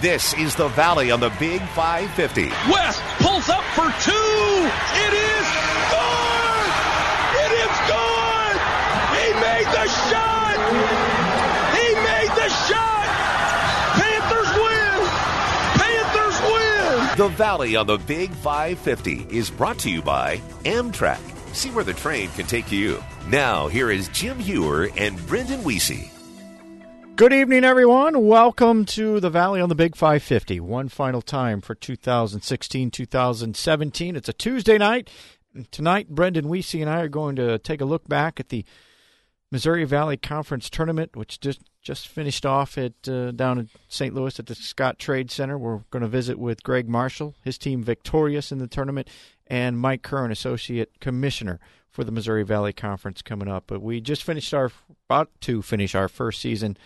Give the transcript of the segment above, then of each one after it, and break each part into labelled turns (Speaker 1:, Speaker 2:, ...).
Speaker 1: This is the Valley on the Big 550.
Speaker 2: West pulls up for two. It is good. It is good. He made the shot. He made the shot. Panthers win. Panthers win.
Speaker 1: The Valley on the Big 550 is brought to you by Amtrak. See where the train can take you. Now, here is Jim Hewer and Brendan Weesey.
Speaker 3: Good evening, everyone. Welcome to the Valley on the Big 550. One final time for 2016 2017. It's a Tuesday night. Tonight, Brendan Weesey and I are going to take a look back at the Missouri Valley Conference Tournament, which just, just finished off at uh, down in St. Louis at the Scottrade Center. We're going to visit with Greg Marshall, his team victorious in the tournament, and Mike Kern, Associate Commissioner for the Missouri Valley Conference coming up. But we just finished our, about to finish our first season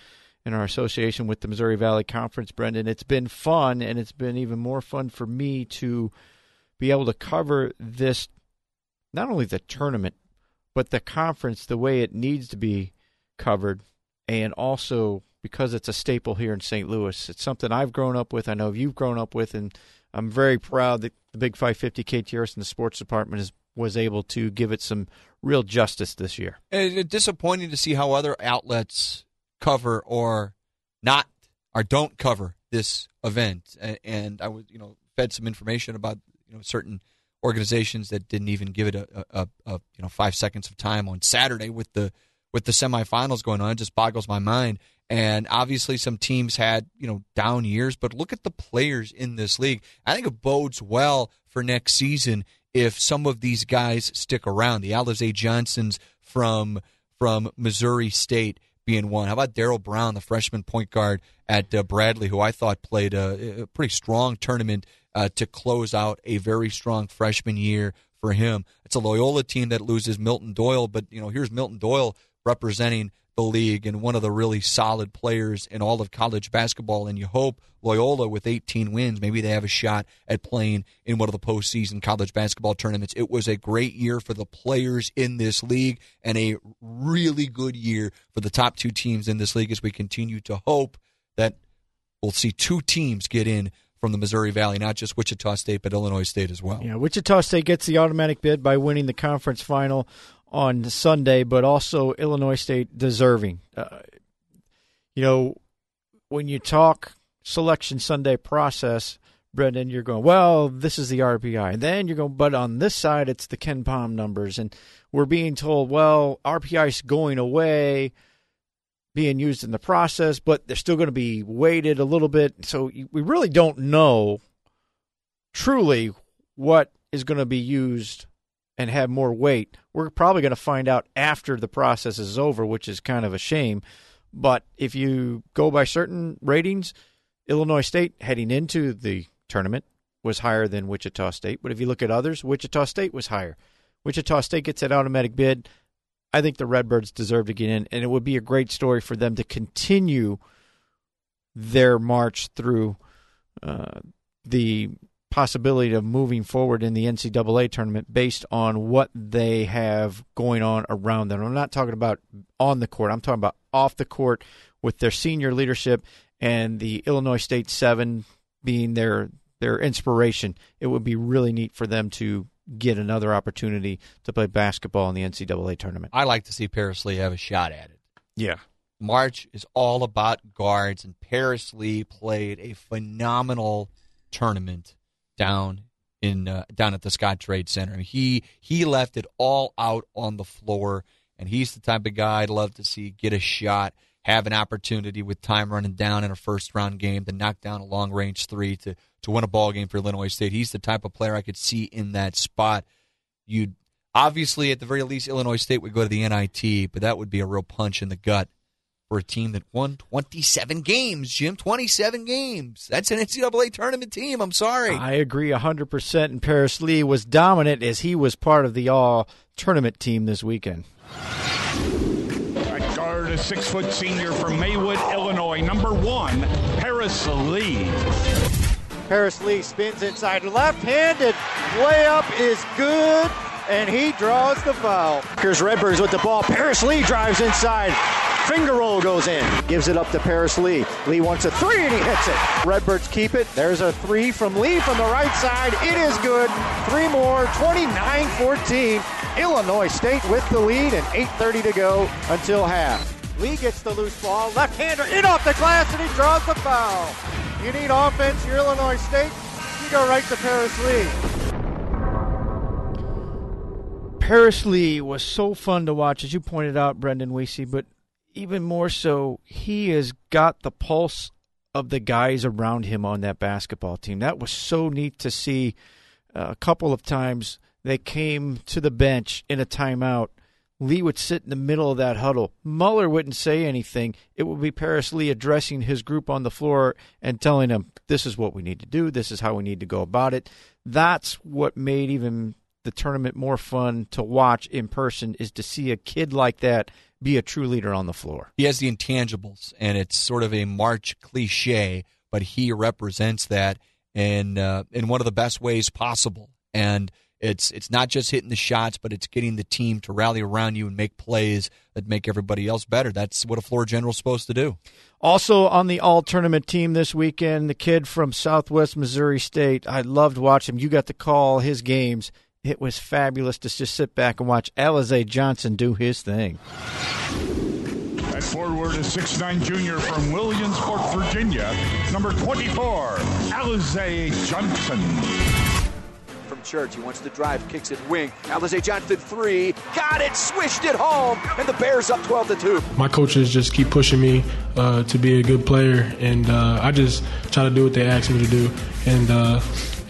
Speaker 3: in our association with the Missouri Valley Conference, Brendan. It's been fun, and it's been even more fun for me to be able to cover this, not only the tournament, but the conference the way it needs to be covered, and also because it's a staple here in St. Louis. It's something I've grown up with. I know you've grown up with, and I'm very proud that the Big 550 KTRS and the sports department is, was able to give it some real justice this year.
Speaker 4: It's disappointing to see how other outlets cover or not or don't cover this event. And I was, you know, fed some information about you know certain organizations that didn't even give it a, a, a, you know five seconds of time on Saturday with the with the semifinals going on. It just boggles my mind. And obviously, some teams had you know down years, but look at the players in this league. I think it bodes well for next season if some of these guys stick around. The Alize Johnsons from from Missouri State being one. How about Darrell Brown, the freshman point guard at uh, Bradley, who I thought played a, a pretty strong tournament uh, to close out a very strong freshman year for him. It's a Loyola team that loses Milton Doyle, but you know here's Milton Doyle representing the league and one of the really solid players in all of college basketball. And you hope Loyola, with 18 wins, maybe they have a shot at playing in one of the postseason college basketball tournaments. It was a great year for the players in this league and a really good year for the top two teams in this league as we continue to hope that we'll see two teams get in from the Missouri Valley, not just Wichita State, but Illinois State as well.
Speaker 3: Yeah, Wichita State gets the automatic bid by winning the conference final on Sunday, but also Illinois State deserving. Uh, you know, when you talk selection Sunday process, Brendan, you're going, well, this is the RPI. And then you're going, but on this side, it's the KenPom numbers. And we're being told, well, RPI is going away, being used in the process, but they're still going to be weighted a little bit. So we really don't know truly what is going to be used and have more weight. We're probably going to find out after the process is over, which is kind of a shame. But if you go by certain ratings, Illinois State heading into the tournament was higher than Wichita State. But if you look at others, Wichita State was higher. Wichita State gets that automatic bid. I think the Redbirds deserve to get in, and it would be a great story for them to continue their march through uh, the possibility of moving forward in the NCAA tournament based on what they have going on around them. I'm not talking about on the court, I'm talking about off the court with their senior leadership and the Illinois State Seven being their their inspiration. It would be really neat for them to get another opportunity to play basketball in the NCAA tournament.
Speaker 4: I like to see Paris Lee have a shot at it.
Speaker 3: Yeah.
Speaker 4: March is all about guards, and Paris Lee played a phenomenal tournament down in uh, down at the Scottrade Center. He he left it all out on the floor, and he's the type of guy I'd love to see get a shot, have an opportunity with time running down in a first round game to knock down a long range three to to win a ball game for Illinois State. He's the type of player I could see in that spot. You'd obviously at the very least Illinois State would go to the NIT, but that would be a real punch in the gut for a team that won 27 games, Jim. 27 games. That's an NCAA tournament team. I'm sorry.
Speaker 3: I agree 100%. And Paris Lee was dominant as he was part of the all tournament team this weekend.
Speaker 5: At guard, a six foot senior from Maywood, Illinois, number one, Paris Lee.
Speaker 6: Paris Lee spins inside left handed layup is good and he draws the foul. Here's Redbirds with the ball. Paris Lee drives inside. Finger roll goes in. Gives it up to Paris Lee. Lee wants a three and he hits it. Redbirds keep it. There's a three from Lee from the right side. It is good. Three more. 29 14. Illinois State with the lead and 8.30 to go until half. Lee gets the loose ball. Left hander in off the glass and he draws the foul. You need offense, you're Illinois State. You go right to Paris Lee.
Speaker 3: Paris Lee was so fun to watch, as you pointed out, Brendan Weesey, but even more so, he has got the pulse of the guys around him on that basketball team. That was so neat to see. Uh, a couple of times they came to the bench in a timeout. Lee would sit in the middle of that huddle. Muller wouldn't say anything. It would be Paris Lee addressing his group on the floor and telling them, this is what we need to do. This is how we need to go about it. That's what made even the tournament more fun to watch in person is to see a kid like that be a true leader on the floor.
Speaker 4: He has the intangibles, and it's sort of a March cliche, but he represents that in uh, in one of the best ways possible. And it's it's not just hitting the shots, but it's getting the team to rally around you and make plays that make everybody else better. That's what a floor general's supposed to do.
Speaker 3: Also on the all tournament team this weekend, the kid from Southwest Missouri State. I loved watching him. You got to call his games. It was fabulous to just sit back and watch Alize Johnson do his thing.
Speaker 5: At forward, a 6'9 junior from Williamsport, Virginia, number 24, Alize Johnson.
Speaker 7: From Church, he wants to drive, kicks it wing. Alize Johnson three, got it, swished it home, and the Bears up 12 to two.
Speaker 8: My coaches just keep pushing me uh, to be a good player, and uh, I just try to do what they ask me to do, and. Uh,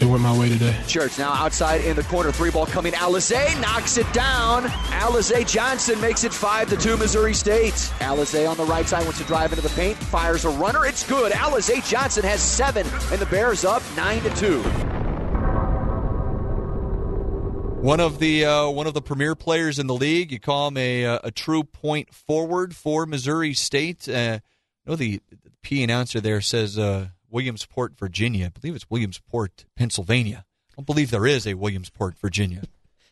Speaker 8: it went my way today.
Speaker 7: Church now outside in the corner, three ball coming. Alize knocks it down. Alize Johnson makes it five to two, Missouri State. Alize on the right side wants to drive into the paint, fires a runner. It's good. Alize Johnson has seven, and the Bears up nine to two.
Speaker 4: One of the uh, one of the premier players in the league. You call him a uh, a true point forward for Missouri State. Uh, I know the, the P announcer there says uh, Williamsport, Virginia. I believe it's Williamsport, Pennsylvania. I don't believe there is a Williamsport, Virginia,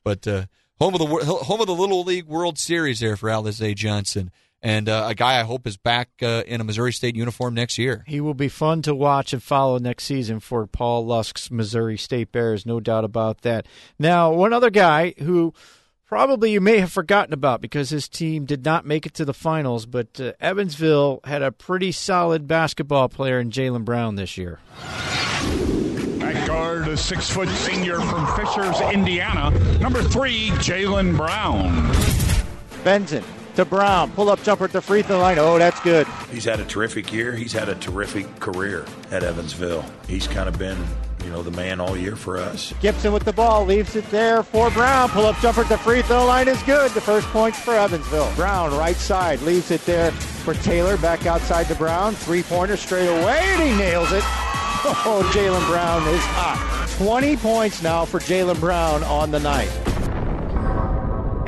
Speaker 4: but uh, home of the home of the Little League World Series there for Alize Johnson, and uh, a guy I hope is back uh, in a Missouri State uniform next year.
Speaker 3: He will be fun to watch and follow next season for Paul Lusk's Missouri State Bears, no doubt about that. Now, one other guy who probably you may have forgotten about because his team did not make it to the finals, but uh, Evansville had a pretty solid basketball player in Jaylon Brown this year.
Speaker 5: At guard, a six foot senior from Fishers, Indiana, number three, Jaylon Brown.
Speaker 6: Benson to Brown. Pull up jumper at the free throw line. Oh, that's good.
Speaker 9: He's had a terrific year. He's had a terrific career at Evansville. He's kind of been, you know, the man all year for us.
Speaker 6: Gibson with the ball leaves it there for Brown. Pull up jumper at the free throw line is good. The first points for Evansville. Brown right side leaves it there for Taylor. Back outside to Brown. Three pointer straight away and he nails it. Oh, Jaylon Brown is hot. 20 points now for Jaylon Brown on the night.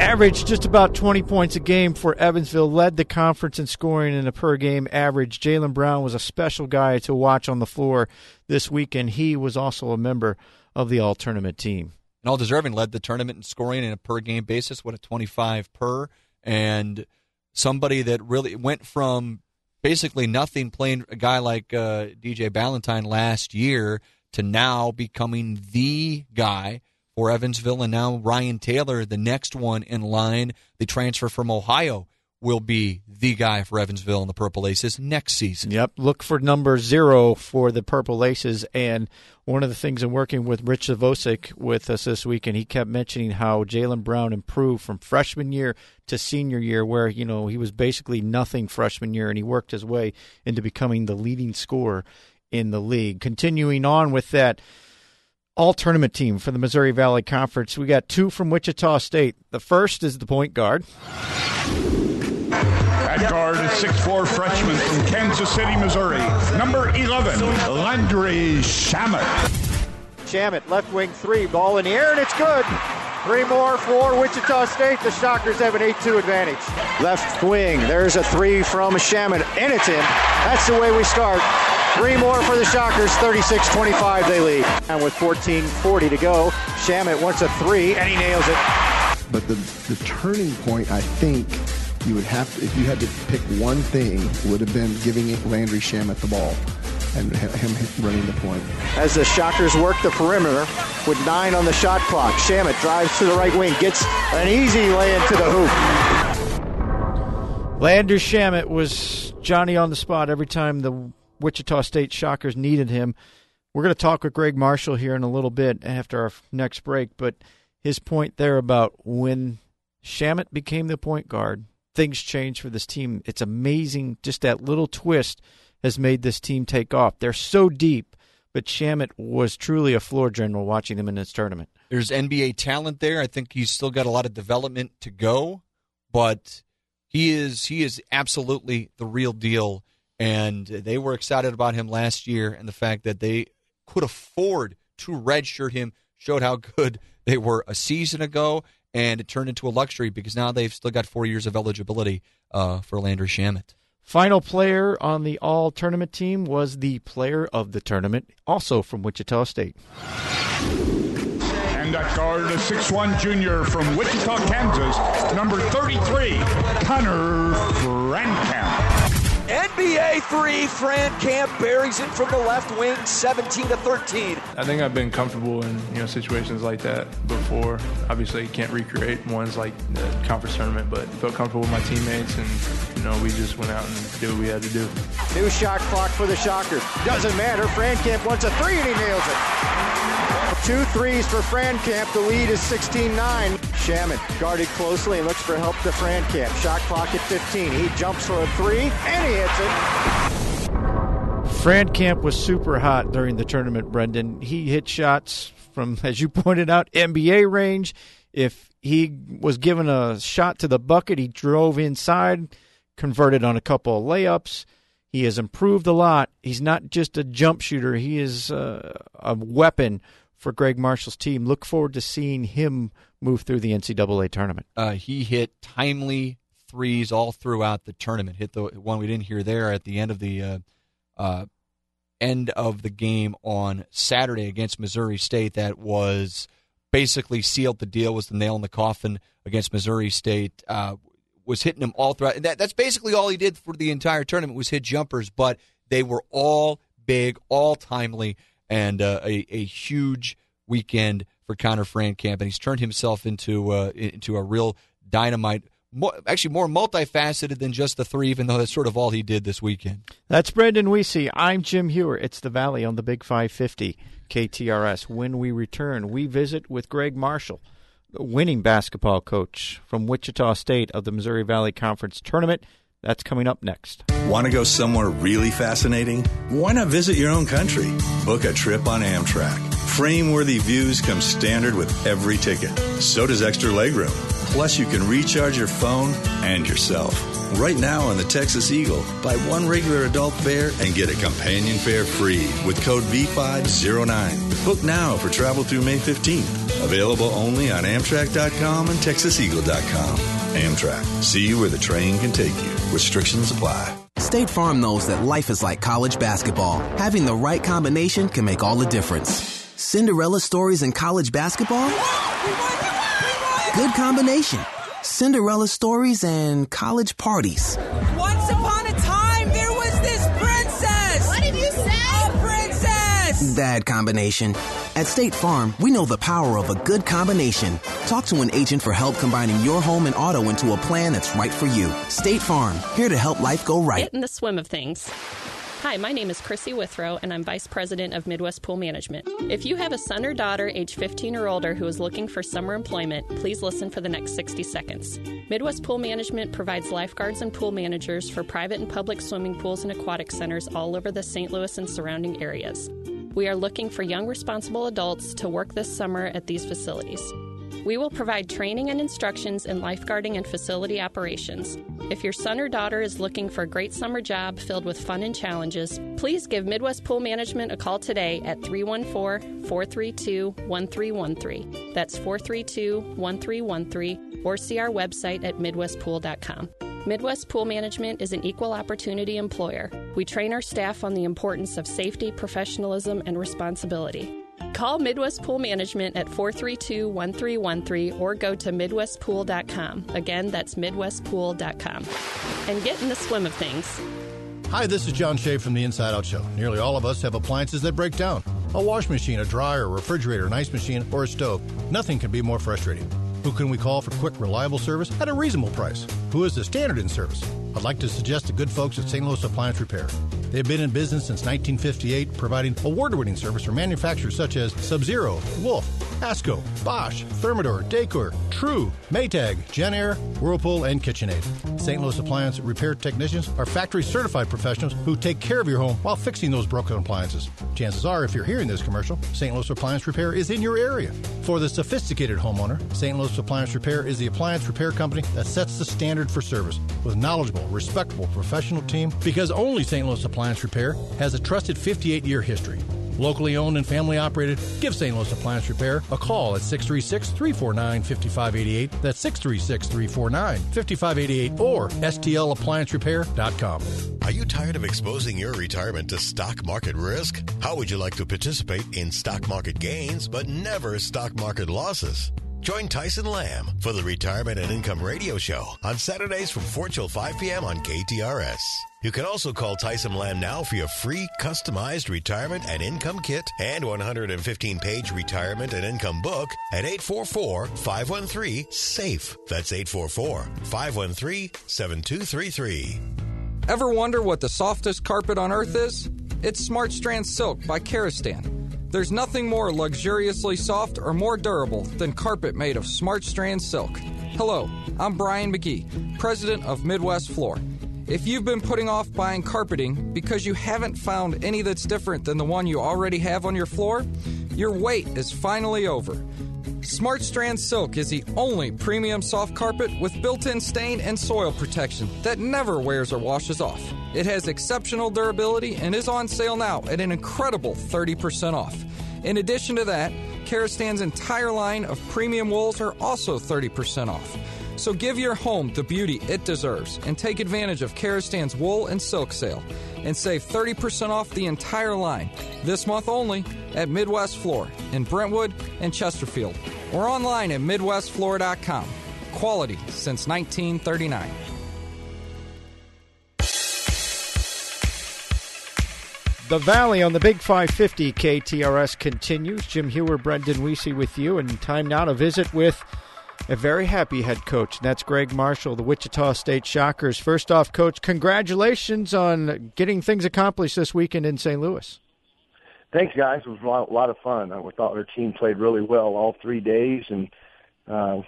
Speaker 3: Averaged just about 20 points a game for Evansville, led the conference in scoring in a per game average. Jaylon Brown was a special guy to watch on the floor this weekend. He was also a member of the all tournament team.
Speaker 4: And all deserving led the tournament in scoring in a per game basis, what a 25 per. And somebody that really went from basically nothing playing a guy like uh, DJ Balentine last year to now becoming the guy for Evansville. And now Ryan Taylor, the next one in line, the transfer from Ohio, will be the guy for Evansville and the Purple Aces next season.
Speaker 3: Yep. Look for number zero for the Purple Aces. And one of the things in working with Rich Zvosec with us this week, and he kept mentioning how Jaylon Brown improved from freshman year to senior year, where, you know, he was basically nothing freshman year, and he worked his way into becoming the leading scorer in the league. Continuing on with that all tournament team for the Missouri Valley Conference. We got two from Wichita State. The first is the point guard.
Speaker 5: At guard, a 6'4 freshman from Kansas City, Missouri, number 11, Landry Shamet.
Speaker 6: Shamit, left wing three, ball in the air, and it's good. Three more for Wichita State. The Shockers have an 8 2 advantage. Left wing, there's a three from Shamet, and it's in. That's the way we start. Three more for the Shockers, 36 25 they lead. And with 14 40 to go, Shamet wants a three, and he nails it.
Speaker 10: But the, the turning point, I think,
Speaker 11: you would have to, if you had to pick one thing, would have been giving Landry Shamet the ball and him running the point.
Speaker 6: As the Shockers work the perimeter with nine on the shot clock, Shamet drives to the right wing, gets an easy lay into the hoop.
Speaker 3: Landry Shamet was Johnny on the spot every time the Wichita State Shockers needed him. We're going to talk with Greg Marshall here in a little bit after our next break, but his point there about when Shamet became the point guard, things changed for this team. It's amazing just that little twist has made this team take off. They're so deep, but Shamet was truly a floor general watching them in this tournament.
Speaker 4: There's NBA talent there. I think he's still got a lot of development to go, but he is he is absolutely the real deal. And they were excited about him last year, and the fact that they could afford to redshirt him showed how good they were a season ago, and it turned into a luxury because now they've still got four years of eligibility uh, for Landry Shamet.
Speaker 3: Final player on the all tournament team was the player of the tournament, also from Wichita State.
Speaker 5: And at guard, a 6'1 junior from Wichita, Kansas, number 33, Connor Frankamp.
Speaker 7: NBA three, Fran Camp buries it from the left wing, 17 to 13.
Speaker 8: I think I've been comfortable in you know situations like that before. Obviously, you can't recreate ones like the conference tournament, but felt comfortable with my teammates, and you know we just went out and did what we had to do.
Speaker 6: New shot clock for the Shockers. Doesn't matter. Frankamp wants a three, and he nails it. Two threes for Frankamp. The lead is 16-9. Shamet guarded closely and looks for help to Frankamp. Shot clock at 15. He jumps for a three, and he hits it.
Speaker 3: Frankamp was super hot during the tournament, Brendan. He hit shots from, as you pointed out, NBA range. If he was given a shot to the bucket, he drove inside, converted on a couple of layups. He has improved a lot. He's not just a jump shooter, he is uh, a weapon for Greg Marshall's team. Look forward to seeing him move through the NCAA tournament.
Speaker 4: Uh, he hit timely threes all throughout the tournament. Hit the one we didn't hear there at the end of the uh, uh, end of the game on Saturday against Missouri State. That was basically sealed the deal. Was the nail in the coffin against Missouri State. Uh, was hitting him all throughout. That, that's basically all he did for the entire tournament was hit jumpers, but they were all big, all timely, and uh, a, a huge weekend for Connor Frankamp, and he's turned himself into uh, into a real dynamite. More, actually, more multifaceted than just the three, even though that's sort of all he did this weekend.
Speaker 3: That's Brendan Weesey. I'm Jim Hewer. It's the Valley on the Big 550 KTRS. When we return, we visit with Greg Marshall, the winning basketball coach from Wichita State of the Missouri Valley Conference Tournament. That's coming up next.
Speaker 12: Want to go somewhere really fascinating? Why not visit your own country? Book a trip on Amtrak. Frame-worthy views come standard with every ticket. So does extra legroom. Plus, you can recharge your phone and yourself. Right now on the Texas Eagle, buy one regular adult fare and get a companion fare free with code V509. Book now for travel through May 15th. Available only on Amtrak.com and TexasEagle.com. Amtrak. See where the train can take you. Restrictions apply.
Speaker 13: State Farm knows that life is like college basketball. Having the right combination can make all the difference. Cinderella stories and college basketball? Good combination. Cinderella stories and college parties.
Speaker 14: Once upon a time, there was this princess.
Speaker 15: What did you say?
Speaker 14: A princess.
Speaker 13: Bad combination. At State Farm, we know the power of a good combination. Talk to an agent for help combining your home and auto into a plan that's right for you. State Farm, here to help life go right.
Speaker 16: Get in the swim of things. Hi, my name is Chrissy Withrow, and I'm Vice President of Midwest Pool Management. If you have a son or daughter age 15 or older who is looking for summer employment, please listen for the next 60 seconds. Midwest Pool Management provides lifeguards and pool managers for private and public swimming pools and aquatic centers all over the St. Louis and surrounding areas. We are looking for young, responsible adults to work this summer at these facilities. We will provide training and instructions in lifeguarding and facility operations. If your son or daughter is looking for a great summer job filled with fun and challenges, please give Midwest Pool Management a call today at 314 432 1313. That's 432 1313, or see our website at MidwestPool.com. Midwest Pool Management is an equal opportunity employer. We train our staff on the importance of safety, professionalism, and responsibility.
Speaker 17: Call Midwest Pool Management at 432 1313 or go to MidwestPool.com. Again, that's MidwestPool.com. And get in the swim of things.
Speaker 18: Hi, this is John Shea from the Inside Out Show. Nearly all of us have appliances that break down a wash machine, a dryer, a refrigerator, an ice machine, or a stove. Nothing can be more frustrating. Who can we call for quick, reliable service at a reasonable price? Who is the standard in service? I'd like to suggest the good folks at St. Louis Appliance Repair. They've been in business since 1958, providing award winning service for manufacturers such as Sub Zero, Wolf, Asko, Bosch, Thermador, Dacor, True, Maytag, Jenn-Air, Whirlpool, and KitchenAid. St. Louis Appliance Repair technicians are factory certified professionals who take care of your home while fixing those broken appliances. Chances are, if you're hearing this commercial, St. Louis Appliance Repair is in your area. For the sophisticated homeowner, St. Louis Appliance Repair is the appliance repair company that sets the standard for service with knowledgeable, respectable, professional team because only St. Louis Appliance Repair has a trusted 58 year history. Locally owned and family operated, give St. Louis Appliance Repair a call at 636 349 5588. That's 636 349 5588 or STLApplianceRepair.com.
Speaker 19: Are you tired of exposing your retirement to stock market risk? How would you like to participate in stock market gains but never stock market losses? Join Tyson Lamb for the Retirement and Income Radio Show on Saturdays from 4 till 5 p.m. on KTRS. You can also call Tyson Lamb now for your free customized retirement and income kit and 115 page retirement and income book at 844 513 SAFE. That's 844 513 7233.
Speaker 20: Ever wonder what the softest carpet on earth is? It's Smart Strand Silk by Karastan. There's nothing more luxuriously soft or more durable than carpet made of Smart Strand Silk. Hello, I'm Brian McGee, president of Midwest Floor. If you've been putting off buying carpeting because you haven't found any that's different than the one you already have on your floor, your wait is finally over. Smart Strand Silk is the only premium soft carpet with built in stain and soil protection that never wears or washes off. It has exceptional durability and is on sale now at an incredible 30% off. In addition to that, Karastan's entire line of premium wools are also 30% off. So give your home the beauty it deserves and take advantage of Karastan's wool and silk sale and save 30% off the entire line this month only at Midwest Floor in Brentwood and Chesterfield or online at MidwestFloor.com. Quality since 1939.
Speaker 3: The Valley on the Big 550 KTRS continues. Jim Hewer, Brendan Weesey with you, and time now to visit with a very happy head coach. And that's Greg Marshall, the Wichita State Shockers. First off, coach, congratulations on getting things accomplished this weekend in St. Louis.
Speaker 21: Thanks, guys. It was a lot, of fun. I thought our team played really well all three days, and uh,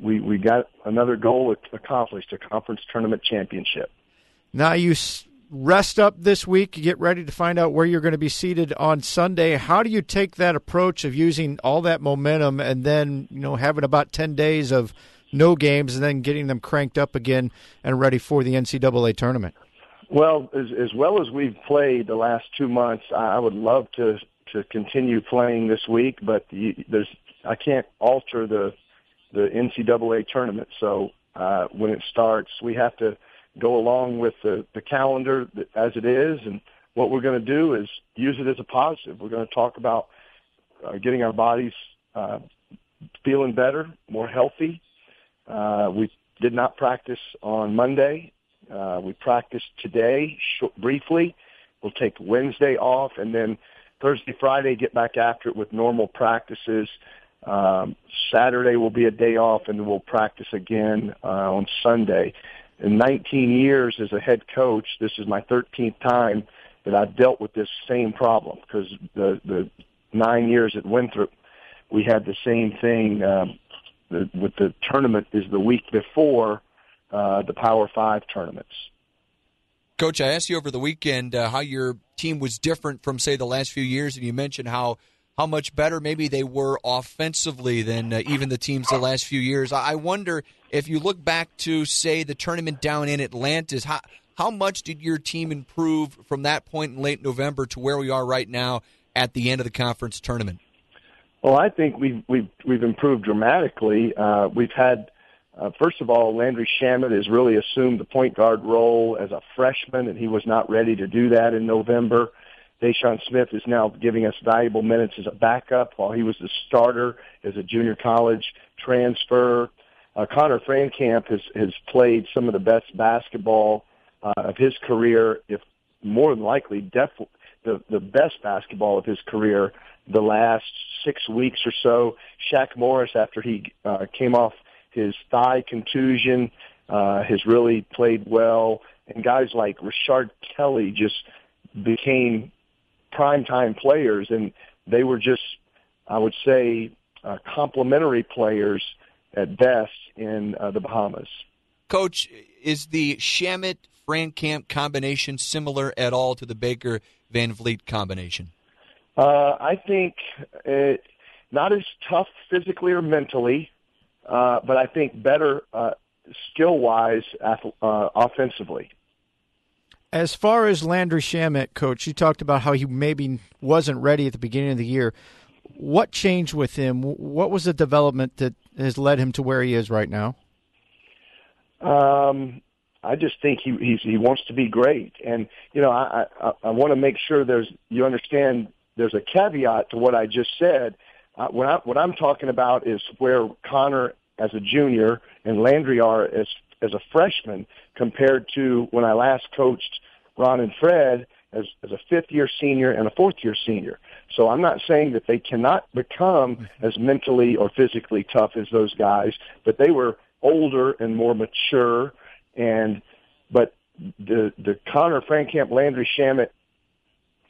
Speaker 21: we we got another goal accomplished: a conference tournament championship.
Speaker 3: Now you rest up this week, get ready to find out where you're going to be seated on Sunday. How do you take that approach of using all that momentum and then, you know, having about 10 days of no games and then getting them cranked up again and ready for the NCAA tournament?
Speaker 21: Well, as, as well as we've played the last two months, I would love to to continue playing this week, but the, there's I can't alter the the NCAA tournament. So uh, when it starts, we have to go along with the, the calendar as it is. And what we're going to do is use it as a positive. We're going to talk about uh, getting our bodies uh, feeling better, more healthy. Uh, we did not practice on Monday. Uh, we practiced today sh- briefly. We'll take Wednesday off and then Thursday, Friday, get back after it with normal practices. Um, Saturday will be a day off and we'll practice again uh, on Sunday in 19 years as a head coach, this is my 13th time that I've dealt with this same problem because the the nine years at Winthrop, we had the same thing. Um, the, with the tournament is the week before uh, the Power Five tournaments.
Speaker 4: Coach, I asked you over the weekend uh, how your team was different from, say, the last few years, and you mentioned how how much better maybe they were offensively than uh, even the teams the last few years. I wonder if you look back to say the tournament down in Atlantis, how how much did your team improve from that point in late November to where we are right now at the end of the conference tournament?
Speaker 21: Well, I think we've we've we've improved dramatically. Uh, we've had uh, first of all, Landry Shamet has really assumed the point guard role as a freshman, and he was not ready to do that in November. Daishon Smith is now giving us valuable minutes as a backup while he was the starter as a junior college transfer. Uh, Connor Frankamp has, has played some of the best basketball uh, of his career, if more than likely, definitely the, the best basketball of his career the last six weeks or so. Shaq Morris, after he uh, came off his thigh contusion, uh, has really played well. And guys like Rashard Kelly just became primetime players, and they were just, I would say, uh, complementary players at best in uh, the Bahamas.
Speaker 4: Coach, is the Shamet Frankamp combination similar at all to the Baker Van Vleet combination?
Speaker 21: Uh, I think it, not as tough physically or mentally, uh, but I think better uh, skill wise uh, offensively.
Speaker 3: As far as Landry Shamet, coach, you talked about how he maybe wasn't ready at the beginning of the year. What changed with him? What was the development that has led him to where he is right now?
Speaker 21: Um, I just think he he's, he wants to be great, and you know I I, I want to make sure there's you understand there's a caveat to what I just said. Uh, what I what I'm talking about is where Connor as a junior and Landry are as as a freshman compared to when I last coached Ron and Fred as, as a fifth year senior and a fourth year senior. So I'm not saying that they cannot become as mentally or physically tough as those guys, but they were older and more mature and but the the Connor Frankamp Landry Shamet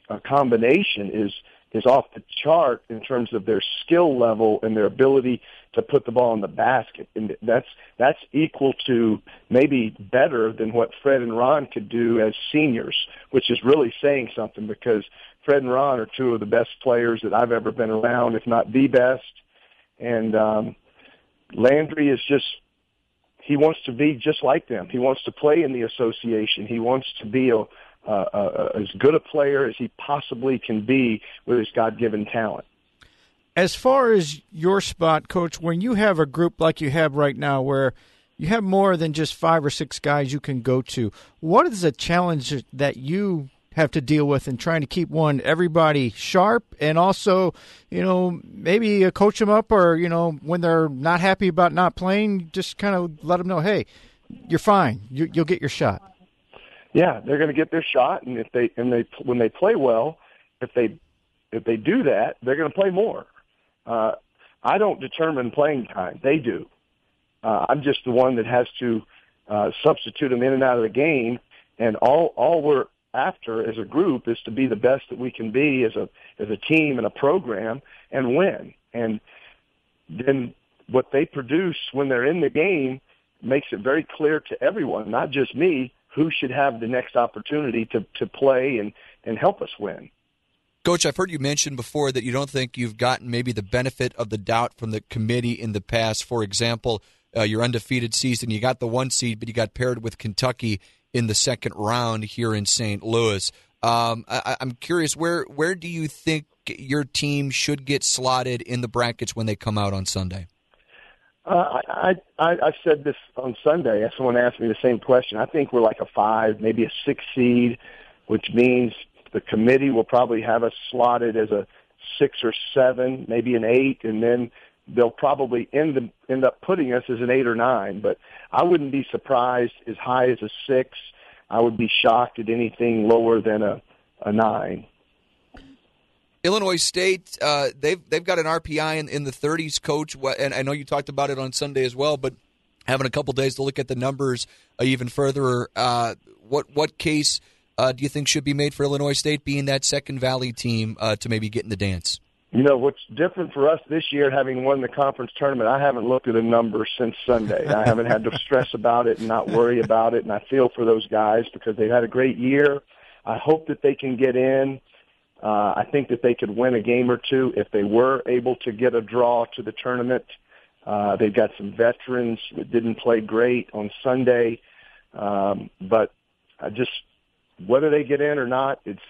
Speaker 21: uh, combination is is off the chart in terms of their skill level and their ability to put the ball in the basket. And that's that's equal to maybe better than what Fred and Ron could do as seniors, which is really saying something because Fred and Ron are two of the best players that I've ever been around, if not the best. And um, Landry is just he wants to be just like them. He wants to play in the association. He wants to be a uh, uh, as good a player as he possibly can be with his God-given talent.
Speaker 3: As far as your spot, coach, when you have a group like you have right now, where you have more than just five or six guys you can go to, what is the challenge that you have to deal with in trying to keep one everybody sharp and also you know maybe coach them up or you know when they're not happy about not playing just kind of let them know hey you're fine you, you'll get your shot
Speaker 21: yeah, they're going to get their shot, and if they and they when they play well, if they if they do that, they're going to play more. Uh, I don't determine playing time; they do. Uh, I'm just the one that has to uh, substitute them in and out of the game, and all all we're after as a group is to be the best that we can be as a as a team and a program and win. And then what they produce when they're in the game makes it very clear to everyone, not just me, who should have the next opportunity to, to play and, and help us win.
Speaker 4: Coach, I've heard you mention before that you don't think you've gotten maybe the benefit of the doubt from the committee in the past. For example, uh, your undefeated season, you got the one seed, but you got paired with Kentucky in the second round here in St. Louis. Um, I, I'm curious, where where do you think your team should get slotted in the brackets when they come out on Sunday?
Speaker 21: Uh, I, I I said this on Sunday. Someone asked me the same question. I think we're like a five, maybe a six seed, which means the committee will probably have us slotted as a six or seven, maybe an eight, and then they'll probably end end up putting us as an eight or nine. But I wouldn't be surprised as high as a six. I would be shocked at anything lower than a a nine.
Speaker 4: Illinois State, uh, they've they've got an RPI in, in the 30s, coach. And I know you talked about it on Sunday as well, but having a couple days to look at the numbers uh, even further, uh, what what case uh, do you think should be made for Illinois State being that Second Valley team uh, to maybe get in the dance?
Speaker 21: You know what's different for us this year, having won the conference tournament. I haven't looked at a number since Sunday. I haven't had to stress about it and not worry about it, and I feel for those guys because they've had a great year. I hope that they can get in. Uh, I think that they could win a game or two if they were able to get a draw to the tournament. Uh, they've got some veterans that didn't play great on Sunday, um, but I just whether they get in or not, it's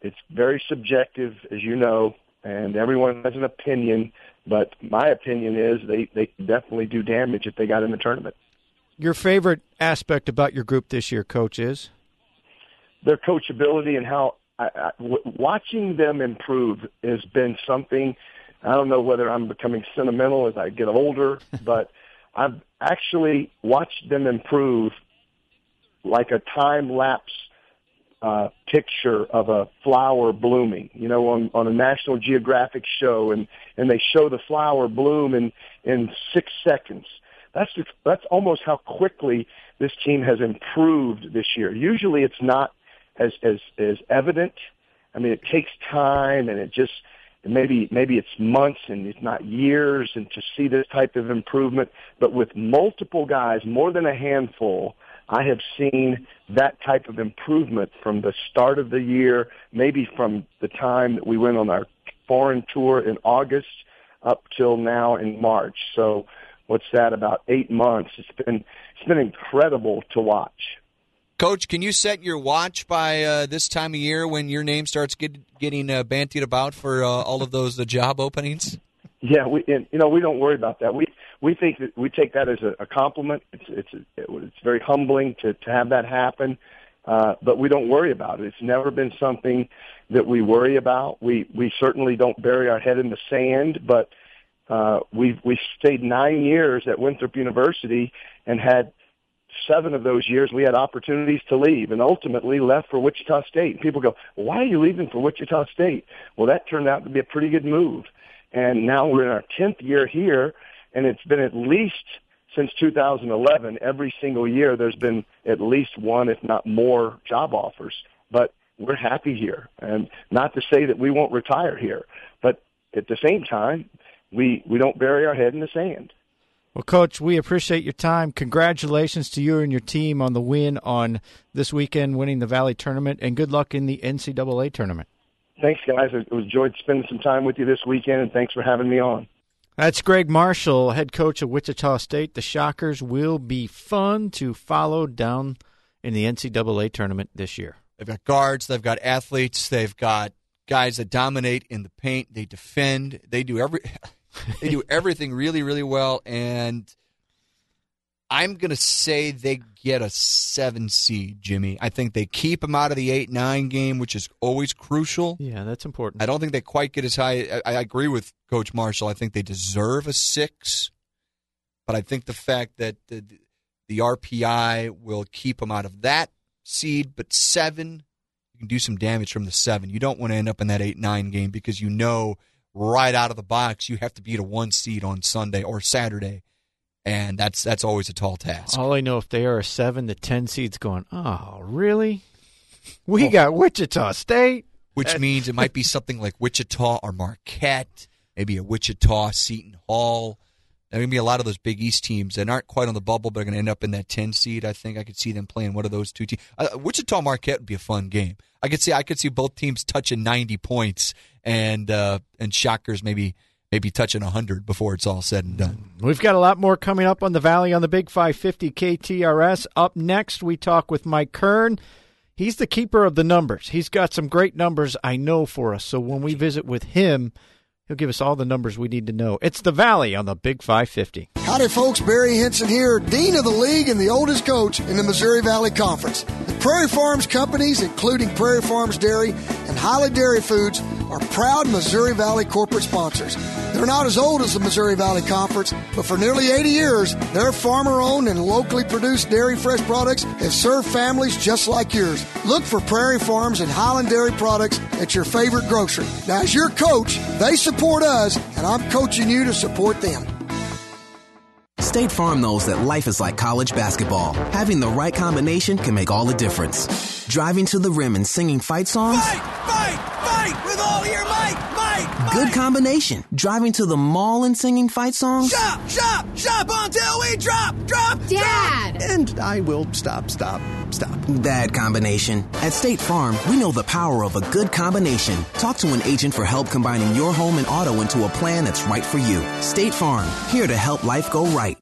Speaker 21: it's very subjective, as you know, and everyone has an opinion. But my opinion is they they definitely do damage if they got in the tournament.
Speaker 3: Your favorite aspect about your group this year, coach, is
Speaker 21: their coachability and how I, I, w- watching them improve has been something. I don't know whether I'm becoming sentimental as I get older, but I've actually watched them improve like a time lapse uh, picture of a flower blooming, you know, on, on a National Geographic show, and and they show the flower bloom in in six seconds. That's just, that's almost how quickly this team has improved this year. Usually, it's not as as as evident. I mean, it takes time, and it just maybe maybe it's months and it's not years, and to see this type of improvement. But with multiple guys, more than a handful I have seen that type of improvement from the start of the year, maybe from the time that we went on our foreign tour in August up till now in March. So what's that about 8 months. It's been it's been incredible to watch.
Speaker 4: Coach, can you set your watch by uh, this time of year when your name starts get, getting uh, bantied about for uh, all of those uh, job openings?
Speaker 21: Yeah, we and, you know we don't worry about that. We we think that we take that as a, a compliment. It's it's it's very humbling to to have that happen, uh, but we don't worry about it. It's never been something that we worry about. We we certainly don't bury our head in the sand, but uh, we've we stayed nine years at Winthrop University and had seven of those years we had opportunities to leave and ultimately left for Wichita State. And people go, why are you leaving for Wichita State? Well, that turned out to be a pretty good move. And now we're in our 10th year here and it's been at least since 2011, every single year there's been at least one, if not more, job offers. But we're happy here, and not to say that we won't retire here, but at the same time, we we don't bury our head in the sand.
Speaker 3: Well, Coach, we appreciate your time. Congratulations to you and your team on the win on this weekend, winning the Valley Tournament, and good luck in the NCAA tournament.
Speaker 21: Thanks, guys. It was enjoyed spending some time with you this weekend, and thanks for having me on.
Speaker 3: That's Greg Marshall, head coach of Wichita State. The Shockers will be fun to follow down in the NCAA tournament this year.
Speaker 4: They've got guards, they've got athletes, they've got guys that dominate in the paint, they defend, they do every they do everything really really well and I'm going to say they get a seven seed, Jimmy. I think they keep them out of the eight nine game, which is always crucial.
Speaker 3: Yeah, that's important.
Speaker 4: I don't think they quite get as high. I, I agree with Coach Marshall. I think they deserve a six, but I think the fact that the, the RPI will keep them out of that seed, but seven, you can do some damage from the seven. You don't want to end up in that eight nine game because you know right out of the box you have to beat a one seed on Sunday or Saturday and that's that's always a tall task.
Speaker 3: All I know if they are a seven to ten seeds, going, oh really? We oh. got Wichita State,
Speaker 4: which means it might be something like Wichita or Marquette, maybe a Wichita Seton Hall. There are going to be a lot of those Big East teams that aren't quite on the bubble, but are going to end up in that ten seed. I think I could see them playing one of those two teams. Uh, Wichita Marquette would be a fun game. I could see I could see both teams touching ninety points, and uh, and Shockers maybe maybe touching 100 before it's all said and done.
Speaker 3: We've got a lot more coming up on the Valley on the Big 550 KTRS. Up next, we talk with Mike Kern. He's the keeper of the numbers. He's got some great numbers, I know, for us. So when we visit with him, He'll give us all the numbers we need to know. It's the Valley on the Big 550.
Speaker 22: Howdy, folks. Barry Hinson here, Dean of the League and the oldest coach in the Missouri Valley Conference. Prairie Farms companies, including Prairie Farms Dairy and Holly Dairy Foods, are proud Missouri Valley corporate sponsors. They're not as old as the Missouri Valley Conference, but for nearly 80 years, their farmer owned and locally produced dairy fresh products have served families just like yours. Look for Prairie Farms and Hiland Dairy products at your favorite grocery. Now, as your coach, they support us, and I'm coaching you to support them.
Speaker 13: State Farm knows that life is like college basketball. Having the right combination can make all the difference. Driving to the rim and singing fight songs.
Speaker 14: Fight, fight, fight with all your might
Speaker 13: Good combination. Driving to the mall and singing fight songs.
Speaker 14: Shop, shop, shop until we drop, drop,
Speaker 23: Dad.
Speaker 10: Drop. And I will stop, stop, stop.
Speaker 13: Bad combination. At State Farm, we know the power of a good combination. Talk to an agent for help combining your home and auto into a plan that's right for you. State Farm, here to help life go right.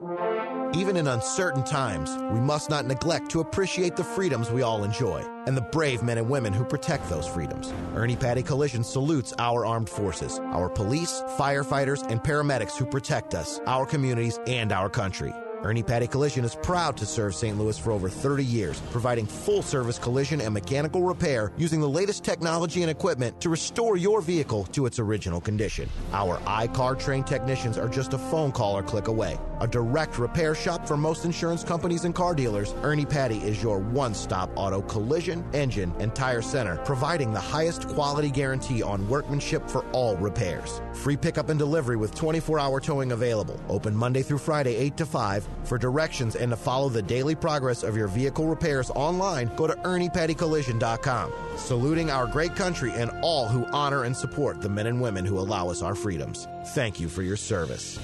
Speaker 24: Even in uncertain times, we must not neglect to appreciate the freedoms we all enjoy and the brave men and women who protect those freedoms. Ernie Patty Collision salutes our armed forces, our police, firefighters, and paramedics who protect us, our communities, and our country. Ernie Patty Collision is proud to serve St. Louis for over 30 years, providing full service collision and mechanical repair using the latest technology and equipment to restore your vehicle to its original condition. Our I-CAR trained technicians are just a phone call or click away. A direct repair shop for most insurance companies and car dealers, Ernie Patty is your one stop auto collision, engine, and tire center, providing the highest quality guarantee on workmanship for all repairs. Free pickup and delivery with 24 hour towing available. Open Monday through Friday, 8 to 5. For directions and to follow the daily progress of your vehicle repairs online, go to ErniePattyCollision.com. Saluting our great country and all who honor and support the men and women who allow us our freedoms. Thank you for your service.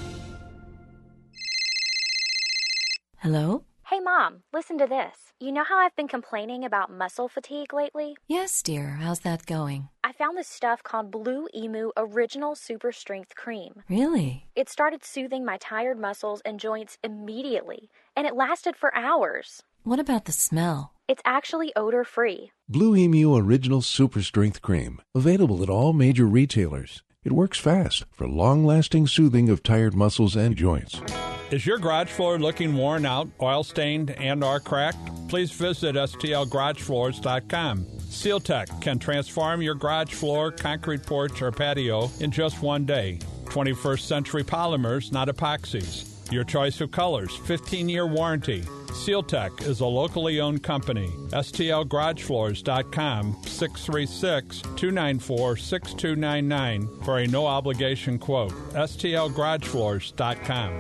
Speaker 23: Hello?
Speaker 25: Hey, Mom, listen to this. You know how I've been complaining about muscle fatigue lately?
Speaker 23: Yes, dear. How's that going?
Speaker 25: I found this stuff called Blue Emu Original Super Strength Cream.
Speaker 23: Really?
Speaker 25: It started soothing my tired muscles and joints immediately, and it lasted for hours.
Speaker 23: What about the smell?
Speaker 25: It's actually odor free.
Speaker 26: Blue Emu Original Super Strength Cream. Available at all major retailers. It works fast for long lasting soothing of tired muscles and joints.
Speaker 5: Is your garage floor looking worn out, oil stained, and or cracked? Please visit stlgaragefloors.com. SealTech can transform your garage floor, concrete porch, or patio in just one day. 21st century polymers, not epoxies. Your choice of colors, 15 year warranty. SealTech is a locally owned company. STLGarageFloors.com 636 294 6299 for a no obligation quote. STLGarageFloors.com.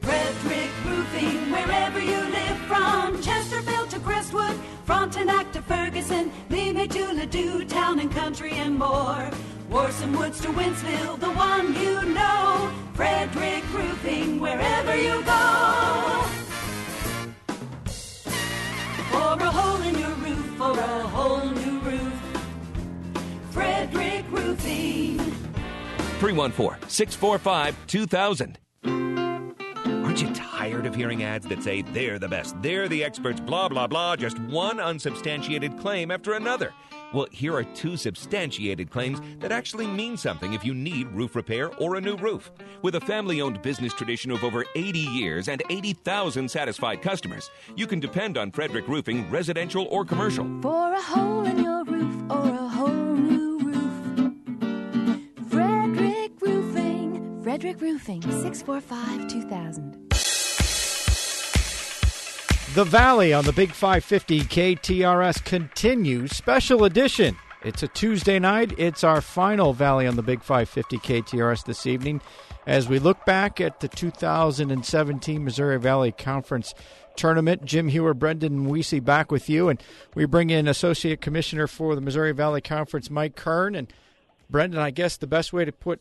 Speaker 14: Frederick Roofing, wherever you live from Chesterfield to Crestwood, Frontenac to Ferguson, Lemay to Ladue, Town and Country and more. Warson Woods to Wentzville, the one you know. Frederick Roofing, wherever you go. For a hole in your roof, for a whole new roof. Frederick Roofing.
Speaker 1: 314 645 2000. You tired of hearing ads that say they're the best, they're the experts, blah, blah, blah, just one unsubstantiated claim after another? Well, here are two substantiated claims that actually mean something if you need roof repair or a new roof. With a family owned business tradition of over 80 years and 80,000 satisfied customers, you can depend on Frederick Roofing, residential or commercial.
Speaker 14: For a hole in your roof or a whole new roof. Frederick Roofing. Frederick Roofing, 645 2000.
Speaker 3: The Valley on the Big 550 KTRS continues. Special edition. It's a Tuesday night. It's our final Valley on the Big 550 KTRS this evening as we look back at the 2017 Missouri Valley Conference tournament. Jim Hewer, Brendan Weesey back with you. And we bring in Associate Commissioner for the Missouri Valley Conference, Mike Kern. And Brendan, I guess the best way to put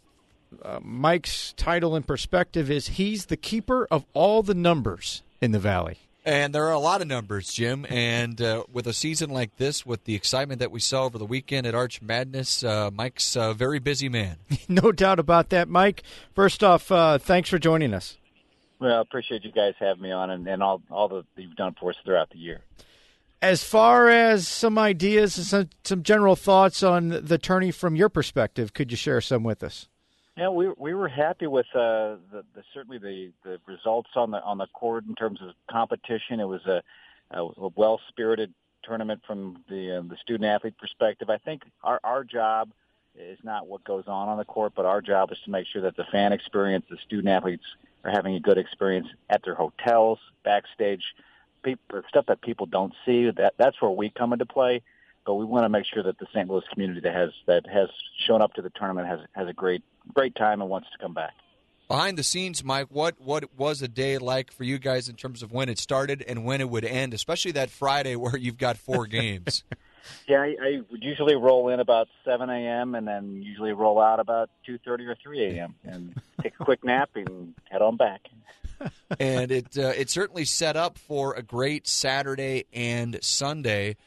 Speaker 3: uh, Mike's title in perspective is he's the keeper of all the numbers in the Valley.
Speaker 4: And there are a lot of numbers, Jim. And uh, with a season like this, with the excitement that we saw over the weekend at Arch Madness, uh, Mike's a very busy man.
Speaker 3: no doubt about that, Mike. First off, uh, thanks for joining us.
Speaker 27: Well, I appreciate you guys having me on and, and all all that you've done for us throughout the year.
Speaker 3: As far as some ideas and some, some general thoughts on the tourney from your perspective, could you share some with us?
Speaker 27: Yeah, we we were happy with uh, the, the certainly the, the results on the on the court in terms of competition. It was a, a, a well spirited tournament from the uh, the student athlete perspective. I think our our job is not what goes on on the court, but our job is to make sure that the fan experience, the student athletes are having a good experience at their hotels, backstage, people, stuff that people don't see. That that's where we come into play. But we want to make sure that the St. Louis community that has that has shown up to the tournament has has a great great time and wants to come back.
Speaker 4: Behind the scenes, Mike, what what was a day like for you guys in terms of when it started and when it would end, especially that Friday where you've got four games?
Speaker 27: yeah, I, I would usually roll in about 7 a.m. and then usually roll out about 2:30 or 3 a.m. and take a quick nap and head on back.
Speaker 4: and it uh, it certainly set up for a great Saturday and Sunday.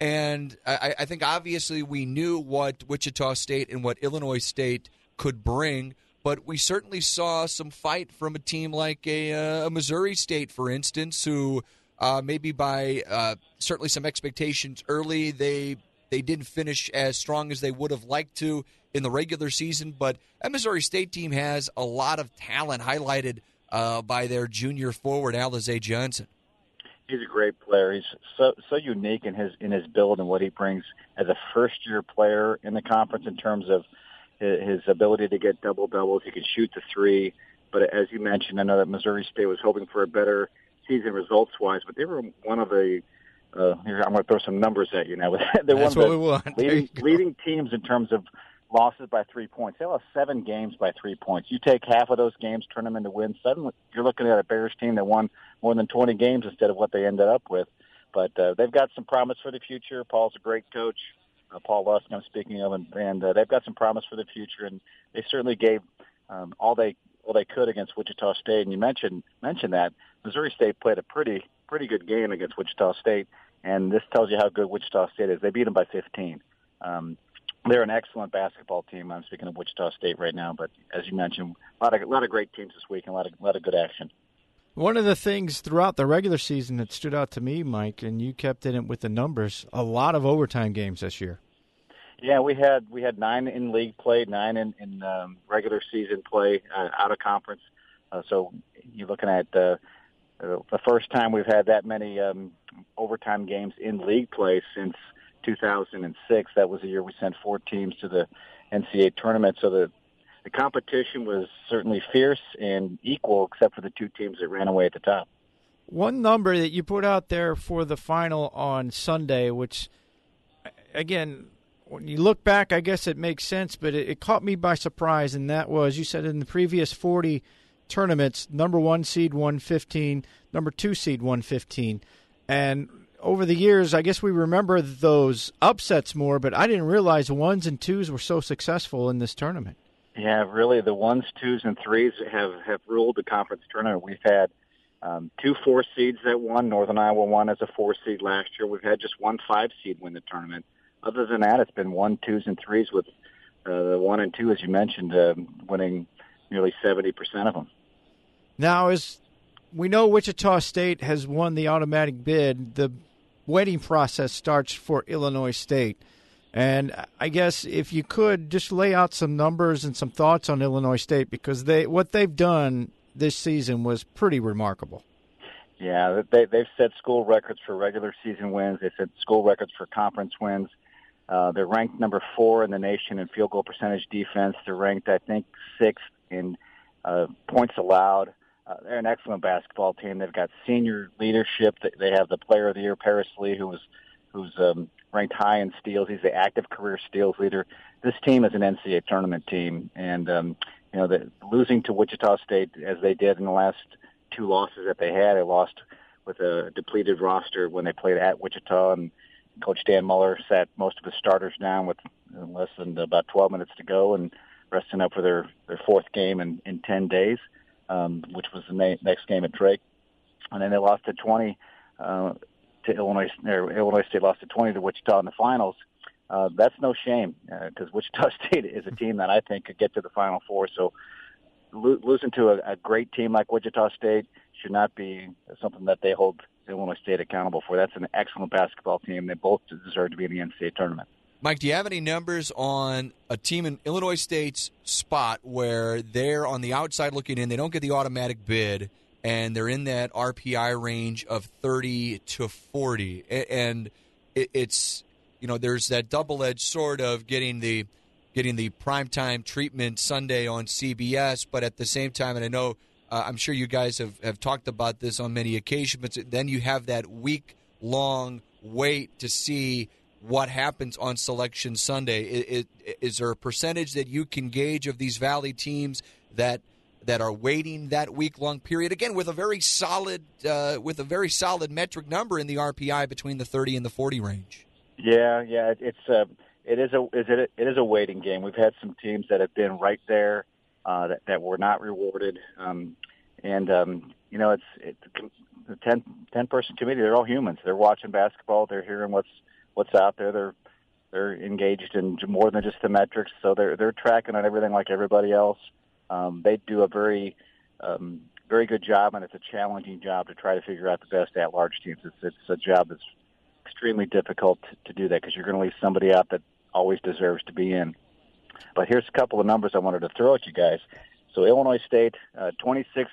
Speaker 4: And I, I think obviously we knew what Wichita State and what Illinois State could bring, but we certainly saw some fight from a team like a, uh, a Missouri State, for instance, who uh, maybe by uh, certainly some expectations early they they didn't finish as strong as they would have liked to in the regular season. But that Missouri State team has a lot of talent highlighted uh, by their junior forward Alize Johnson.
Speaker 27: He's a great player. He's so so unique in his in his build and what he brings as a first year player in the conference in terms of his, his ability to get double doubles. He can shoot the three. But as you mentioned, I know that Missouri State was hoping for a better season results wise, but they were one of the uh, here, I'm going to throw some numbers at you now. They're
Speaker 3: That's
Speaker 27: one
Speaker 3: what
Speaker 27: of
Speaker 3: we want.
Speaker 27: the leading, leading teams in terms of losses by three points. They lost seven games by three points. You take half of those games, turn them into wins. Suddenly, you're looking at a Bears team that won more than 20 games instead of what they ended up with. But uh, they've got some promise for the future. Paul's a great coach. Uh, Paul Lusk, I'm speaking of, and, and uh, they've got some promise for the future. And they certainly gave um, all they all they could against Wichita State. And you mentioned mentioned that Missouri State played a pretty pretty good game against Wichita State, and this tells you how good Wichita State is. They beat them by 15. Um, they're an excellent basketball team. I'm speaking of Wichita State right now, but as you mentioned, a lot of a lot of great teams this week and a lot of a lot of good action.
Speaker 3: One of the things throughout the regular season that stood out to me, Mike, and you kept in it with the numbers, a lot of overtime games this year.
Speaker 27: Yeah, we had we had nine in league play, nine in, in um, regular season play uh, out of conference. Uh, so you're looking at uh, the first time we've had that many um, overtime games in league play since 2006. That was the year we sent four teams to the NCAA tournament. So the the competition was certainly fierce and equal, except for the two teams that ran away at the top.
Speaker 3: One number that you put out there for the final on Sunday, which, again, when you look back, I guess it makes sense, but it, it caught me by surprise, and that was you said in the previous 40 tournaments, number one seed 115, number two seed 115. And over the years, I guess we remember those upsets more, but I didn't realize ones and twos were so successful in this tournament.
Speaker 27: Yeah, really, the ones, twos, and threes have have ruled the conference tournament. We've had um, two four seeds that won. Northern Iowa won as a four seed last year. We've had just one five seed win the tournament. Other than that, it's been one, twos, and threes with uh, the one and two, as you mentioned, uh, winning nearly seventy percent of them.
Speaker 3: Now, as we know, Wichita State has won the automatic bid. The waiting process starts for Illinois State. And I guess if you could just lay out some numbers and some thoughts on Illinois State because they what they've done this season was pretty remarkable.
Speaker 27: Yeah, they they've set school records for regular season wins. They set school records for conference wins. Uh, they're ranked number four in the nation in field goal percentage defense. They're ranked, I think, sixth in uh, points allowed. Uh, they're an excellent basketball team. They've got senior leadership. They- have the Player of the Year, Paris Lee, who was who's um, ranked high in steals. He's the active career steals leader. This team is an NCAA tournament team, and um, you know, the, losing to Wichita State as they did in the last two losses that they had, they lost with a depleted roster when they played at Wichita, and Coach Dan Muller sat most of his starters down with less than about 12 minutes to go and resting up for their their fourth game in in 10 days, um, which was the na- next game at Drake, and then they lost to 20 uh, to Illinois. Or Illinois State lost to 20 to Wichita in the finals. Uh, that's no shame because Wichita State is a team that I think could get to the Final Four. So lo- losing to a, a great team like Wichita State should not be something that they hold Illinois State accountable for. That's an excellent basketball team. They both deserve to be in the NCAA tournament.
Speaker 4: Mike, do you have any numbers on a team in Illinois State's spot where they're on the outside looking in, they don't get the automatic bid, and they're in that RPI range of 30 to 40? And it's, you know, there's that double edged sword of getting the getting the primetime treatment Sunday on CBS, but at the same time, and I know uh, I'm sure you guys have, have talked about this on many occasions, but then you have that week long wait to see what happens on Selection Sunday. Is, is there a percentage that you can gauge of these Valley teams that that are waiting that week long period again with a very solid uh, with a very solid metric number in the RPI between the 30 and the 40 range?
Speaker 27: Yeah, yeah, it's a it is a it it is a waiting game. We've had some teams that have been right there uh, that that were not rewarded, um, and um, you know it's it's the 10, 10 person committee. They're all humans. They're watching basketball. They're hearing what's what's out there. They're they're engaged in more than just the metrics. So they're they're tracking on everything like everybody else. Um, they do a very um, very good job, and it's a challenging job to try to figure out the best at large teams. It's it's a job that's extremely difficult to do that because you're going to leave somebody out that always deserves to be in. But here's a couple of numbers I wanted to throw at you guys. So Illinois State, uh, 26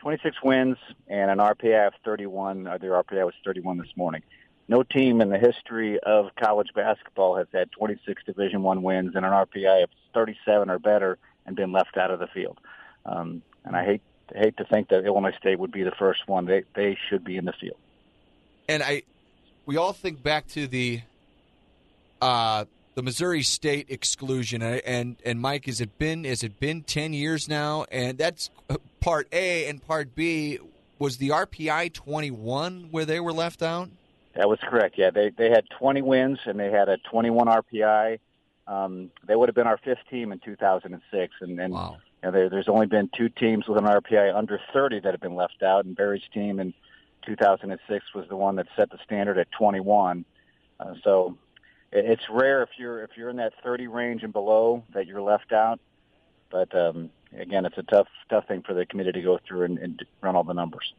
Speaker 27: 26 wins and an RPI of 31. Uh, their RPI was 31 this morning. No team in the history of college basketball has had 26 Division One wins and an RPI of 37 or better and been left out of the field. Um, and I hate hate to think that Illinois State would be the first one. They they should be in the field.
Speaker 4: And I, we all think back to the, uh, the Missouri State exclusion, and and, Mike, has it been has it been ten years now? And that's part A, and part B was the RPI twenty one where they were left out.
Speaker 27: That was correct. Yeah, they they had 20 wins and they had a 21 RPI. Um, they would have been our fifth team in 2006, and, and
Speaker 4: wow.
Speaker 27: you know, there, there's only been two teams with an RPI under 30 that have been left out, and Barry's team in 2006 was the one that set the standard at 21. Uh, so it, it's rare if you're if you're in that 30 range and below that you're left out. But um, again, it's a tough tough thing for the committee to go through and, and run all the numbers.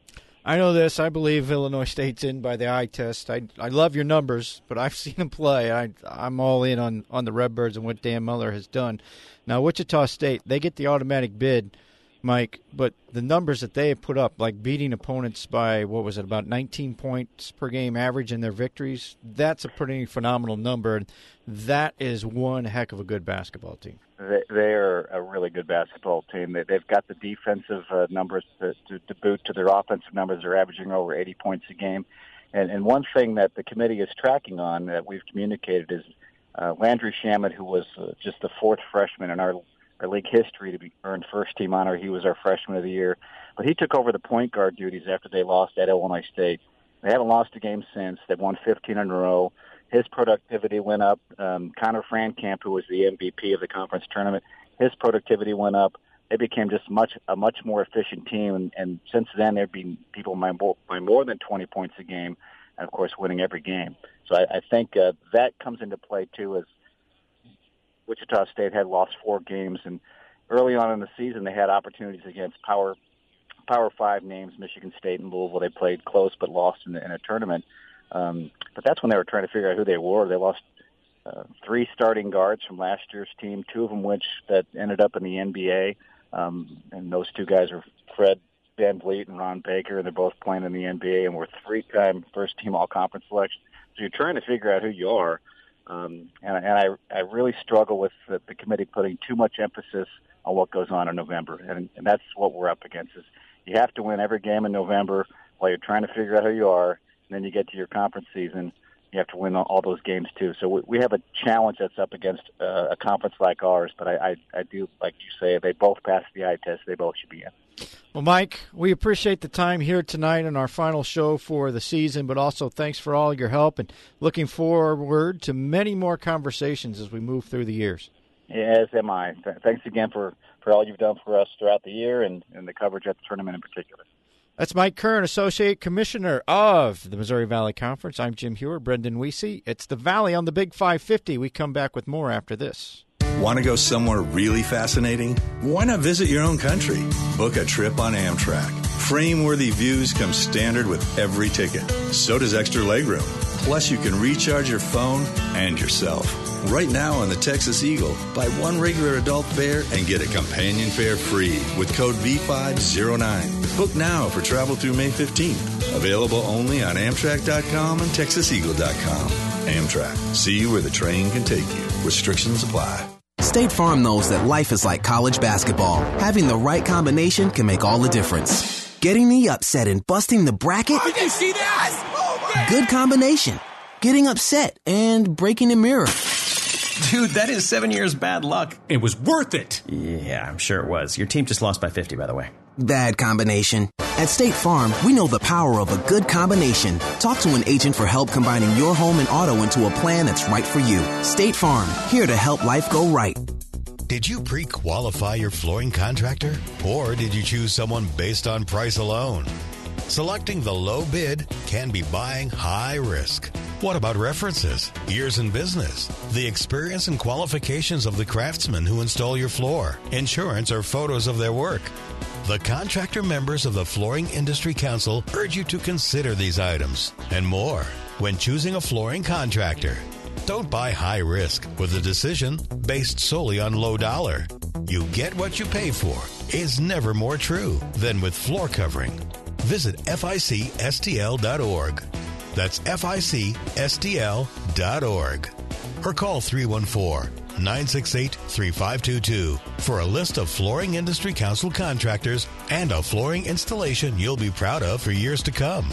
Speaker 3: I know this. I believe Illinois State's in by the eye test. I I love your numbers, but I've seen them play. I I'm all in on on the Redbirds and what Dan Muller has done. Now Wichita State, they get the automatic bid, Mike, but the numbers that they have put up, like beating opponents by what was it about 19 points per game average in their victories, that's a pretty phenomenal number. That is one heck of a good basketball team.
Speaker 27: They, they are a really good basketball team. They, they've got the defensive uh, numbers to, boot to their offensive numbers. They're averaging over 80 points a game. And, one thing that the committee is tracking on that we've communicated is uh, Landry Shamet, who was uh, just the fourth freshman in our our league history to be earned first team honor. He was our freshman of the year, but he took over the point guard duties after they lost at Illinois State. They haven't lost a game since. They've won 15 in a row. His productivity went up. Um, Connor Frankamp, who was the MVP of the conference tournament, his productivity went up. They became just much a much more efficient team, and, and since then they've been people by more, by more than 20 points a game, and of course winning every game. So I, I think uh, that comes into play too as Wichita State had lost four games, and early on in the season they had opportunities against power Power Five names, Michigan State and Louisville. They played close but lost in, the, in a tournament. Um, but that's when they were trying to figure out who they were. They lost uh, three starting guards from last year's team, two of them which that ended up in the NBA. Um, and those two guys are Fred VanVleet and Ron Baker, and they're both playing in the NBA and were three-time first-team All-Conference selection. So you're trying to figure out who you are. Um, and, and I, I really struggle with the, the committee putting too much emphasis on what goes on in November, and, and that's what we're up against. Is you have to win every game in November while you're trying to figure out who you are, and then you get to your conference season. You have to win all those games too. So we, we have a challenge that's up against uh, a conference like ours. But I, I, I do, like you say, if they both pass the eye test. They both should be in.
Speaker 3: Well, Mike, we appreciate the time here tonight on our final show for the season, but also thanks for all your help and looking forward to many more conversations as we move through the years.
Speaker 27: As am I. Th- thanks again for, for all you've done for us throughout the year and, and the coverage at the tournament in particular.
Speaker 3: That's Mike Kern, Associate Commissioner of the Missouri Valley Conference. I'm Jim Hewer, Brendan Weesey. It's the Valley on the Big 550. We come back with more after this.
Speaker 12: Want to go somewhere really fascinating? Why not visit your own country? Book a trip on Amtrak. Frame worthy views come standard with every ticket. So does extra legroom. Plus, you can recharge your phone and yourself. Right now on the Texas Eagle, buy one regular adult fare and get a companion fare free with code V509. Book now for travel through May 15th. Available only on Amtrak.com and TexasEagle.com. Amtrak. See where the train can take you. Restrictions apply.
Speaker 13: State Farm knows that life is like college basketball. Having the right combination can make all the difference. Getting the upset and busting the bracket?
Speaker 28: Oh, you see that? Oh,
Speaker 13: Good combination. Getting upset and breaking a mirror.
Speaker 28: Dude, that is seven years bad luck.
Speaker 29: It was worth it.
Speaker 28: Yeah, I'm sure it was. Your team just lost by 50, by the way.
Speaker 13: Bad combination. At State Farm, we know the power of a good combination. Talk to an agent for help combining your home and auto into a plan that's right for you. State Farm, here to help life go right.
Speaker 19: Did you pre qualify your flooring contractor? Or did you choose someone based on price alone? Selecting the low bid can be buying high risk. What about references, years in business, the experience and qualifications of the craftsmen who install your floor, insurance, or photos of their work? The contractor members of the Flooring Industry Council urge you to consider these items and more when choosing a flooring contractor. Don't buy high risk with a decision based solely on low dollar. You get what you pay for is never more true than with floor covering. Visit ficstl.org. That's ficstl.org. Or call 314 968 3522 for a list of Flooring Industry Council contractors and a flooring installation you'll be proud of for years to come.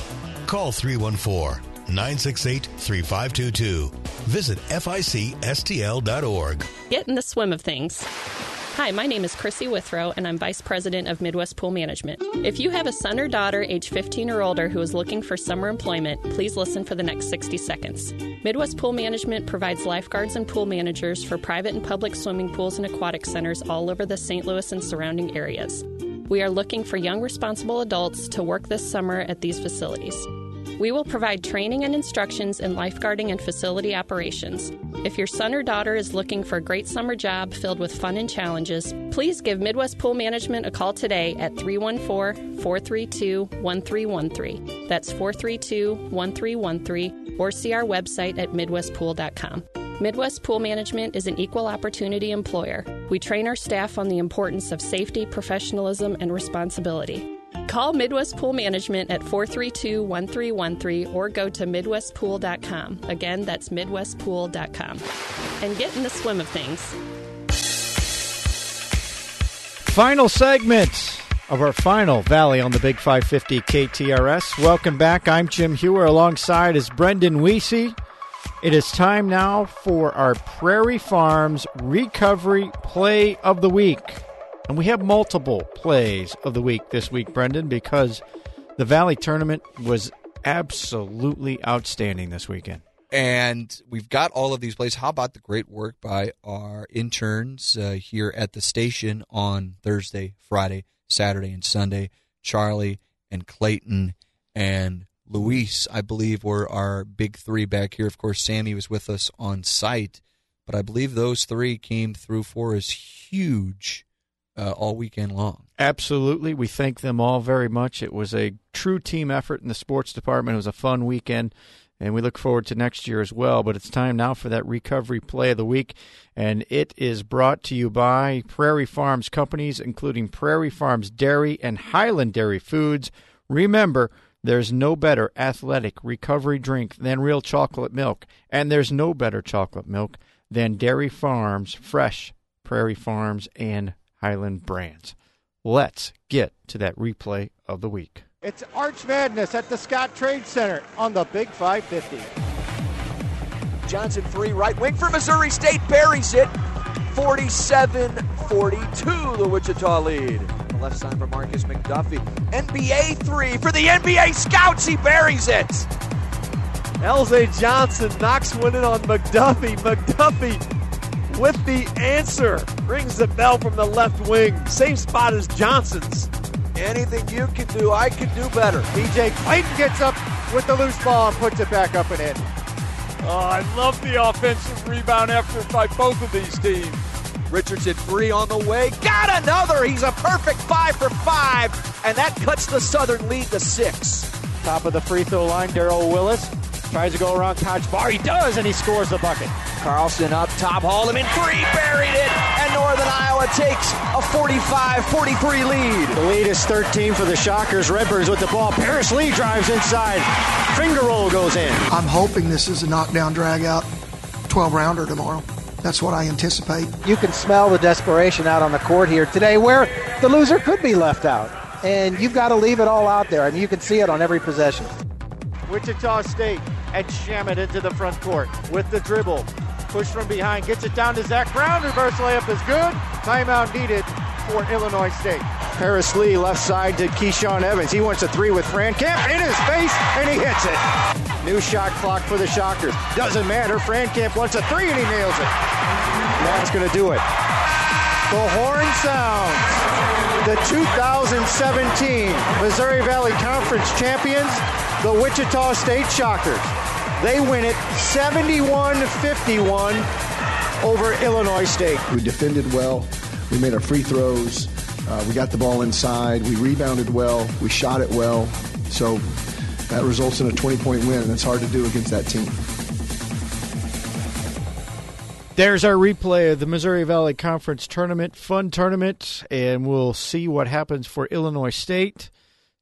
Speaker 19: Call 314 968 3522. Visit ficstl.org.
Speaker 16: Get in the swim of things. Hi, my name is Chrissy Withrow, and I'm Vice President of Midwest Pool Management. If you have a son or daughter age 15 or older who is looking for summer employment, please listen for the next 60 seconds. Midwest Pool Management provides lifeguards and pool managers for private and public swimming pools and aquatic centers all over the St. Louis and surrounding areas. We are looking for young, responsible adults to work this summer at these facilities. We will provide training and instructions in lifeguarding and facility operations. If your son or daughter is looking for a great summer job filled with fun and challenges, please give Midwest Pool Management a call today at 314 432 1313. That's 432 1313, or see our website at MidwestPool.com. Midwest Pool Management is an equal opportunity employer. We train our staff on the importance of safety, professionalism, and responsibility. Call Midwest Pool Management at 432 1313 or go to MidwestPool.com. Again, that's MidwestPool.com. And get in the swim of things.
Speaker 3: Final segment of our final Valley on the Big 550 KTRS. Welcome back. I'm Jim Hewer. Alongside is Brendan Weesey. It is time now for our Prairie Farms Recovery Play of the Week. And we have multiple plays of the week this week, Brendan, because the Valley tournament was absolutely outstanding this weekend.
Speaker 4: And we've got all of these plays. How about the great work by our interns uh, here at the station on Thursday, Friday, Saturday, and Sunday? Charlie and Clayton and Luis, I believe, were our big three back here. Of course, Sammy was with us on site, but I believe those three came through for us huge uh, all weekend long.
Speaker 3: Absolutely. We thank them all very much. It was a true team effort in the sports department. It was a fun weekend, and we look forward to next year as well. But it's time now for that recovery play of the week, and it is brought to you by Prairie Farms companies, including Prairie Farms Dairy and Hiland Dairy Foods. Remember, there's no better athletic recovery drink than real chocolate milk, and there's no better chocolate milk than Dairy Farms Fresh, Prairie Farms, and Hiland brands. Let's get to that replay of the week.
Speaker 6: It's Arch Madness at the Scottrade Center on the Big 550.
Speaker 30: Johnson free right wing for Missouri State buries it. 47-42 the Wichita lead. The left side for Markis McDuffie. NBA three for the NBA scouts. He buries it.
Speaker 31: LJ Johnson knocks one in on McDuffie. McDuffie with the answer. Rings the bell from the left wing. Same spot as Johnson's.
Speaker 30: Anything you can do, I can do better.
Speaker 6: BJ Clayton gets up with the loose ball and puts it back up and in.
Speaker 31: Oh, I love the offensive rebound effort by both of these teams.
Speaker 30: Richardson three on the way. Got another. He's a perfect five for five. And that cuts the Southern lead to six.
Speaker 6: Top of the free throw line, Daryl Willis tries to go around Koch Bar. He does, and he scores the bucket.
Speaker 30: Carlson up top, Haldeman three, buried it, and Northern Iowa takes a 45-43 lead.
Speaker 6: The lead is 13 for the Shockers. Redbirds with the ball. Paris Lee drives inside. Finger roll goes in.
Speaker 22: I'm hoping this is a knockdown drag out 12 rounder tomorrow. That's what I anticipate.
Speaker 32: You can smell the desperation out on the court here today where the loser could be left out. And you've got to leave it all out there. I mean, you can see it on every possession.
Speaker 6: Wichita State and jam Shamet into the front court with the dribble. Push from behind, gets it down to Zach Brown. Reverse layup is good. Timeout needed for Illinois State. Paris Lee left side to Keyshawn Evans. He wants a three with Frankamp in his face, and he hits it. New shot clock for the Shockers. Doesn't matter. Frankamp wants a three, and he nails it. That's going to do it. The horn sounds. The 2017 Missouri Valley Conference champions, the Wichita State Shockers. They win it 71 51 over Illinois State.
Speaker 21: We defended well. We made our free throws. Uh, we got the ball inside. We rebounded well. We shot it well. So that results in a 20 point win, and it's hard to do against that team.
Speaker 3: There's our replay of the Missouri Valley Conference tournament, fun tournament, and we'll see what happens for Illinois State.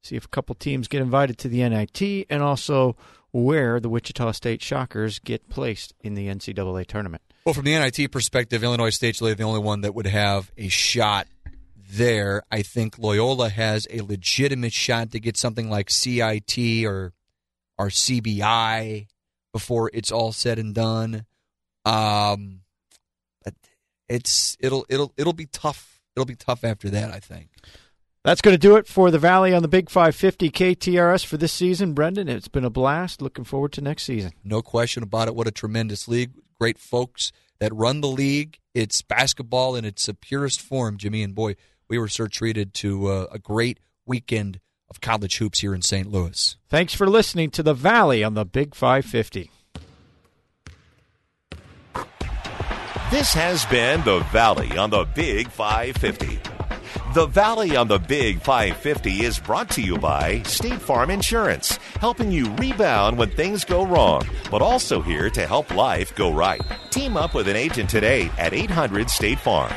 Speaker 3: See if a couple teams get invited to the NIT, and also where the Wichita State Shockers get placed in the NCAA tournament.
Speaker 4: Well, from the NIT perspective, Illinois State's really the only one that would have a shot there. I think Loyola has a legitimate shot to get something like CIT or or CBI before it's all said and done. Um, it's it'll it'll it'll be tough. It'll be tough after that. I think.
Speaker 3: That's going to do it for the Valley on the Big 550 KTRS for this season. Brendan, it's been a blast. Looking forward to next season.
Speaker 4: No question about it. What a tremendous league. Great folks that run the league. It's basketball in its purest form, Jimmy. And boy, we were so treated to uh, a great weekend of college hoops here in St. Louis.
Speaker 3: Thanks for listening to the Valley on the Big 550.
Speaker 33: This has been the Valley on the Big 550. The Valley on the Big 550 is brought to you by State Farm Insurance, helping you rebound when things go wrong, but also here to help life go right. Team up with an agent today at 800 State Farm.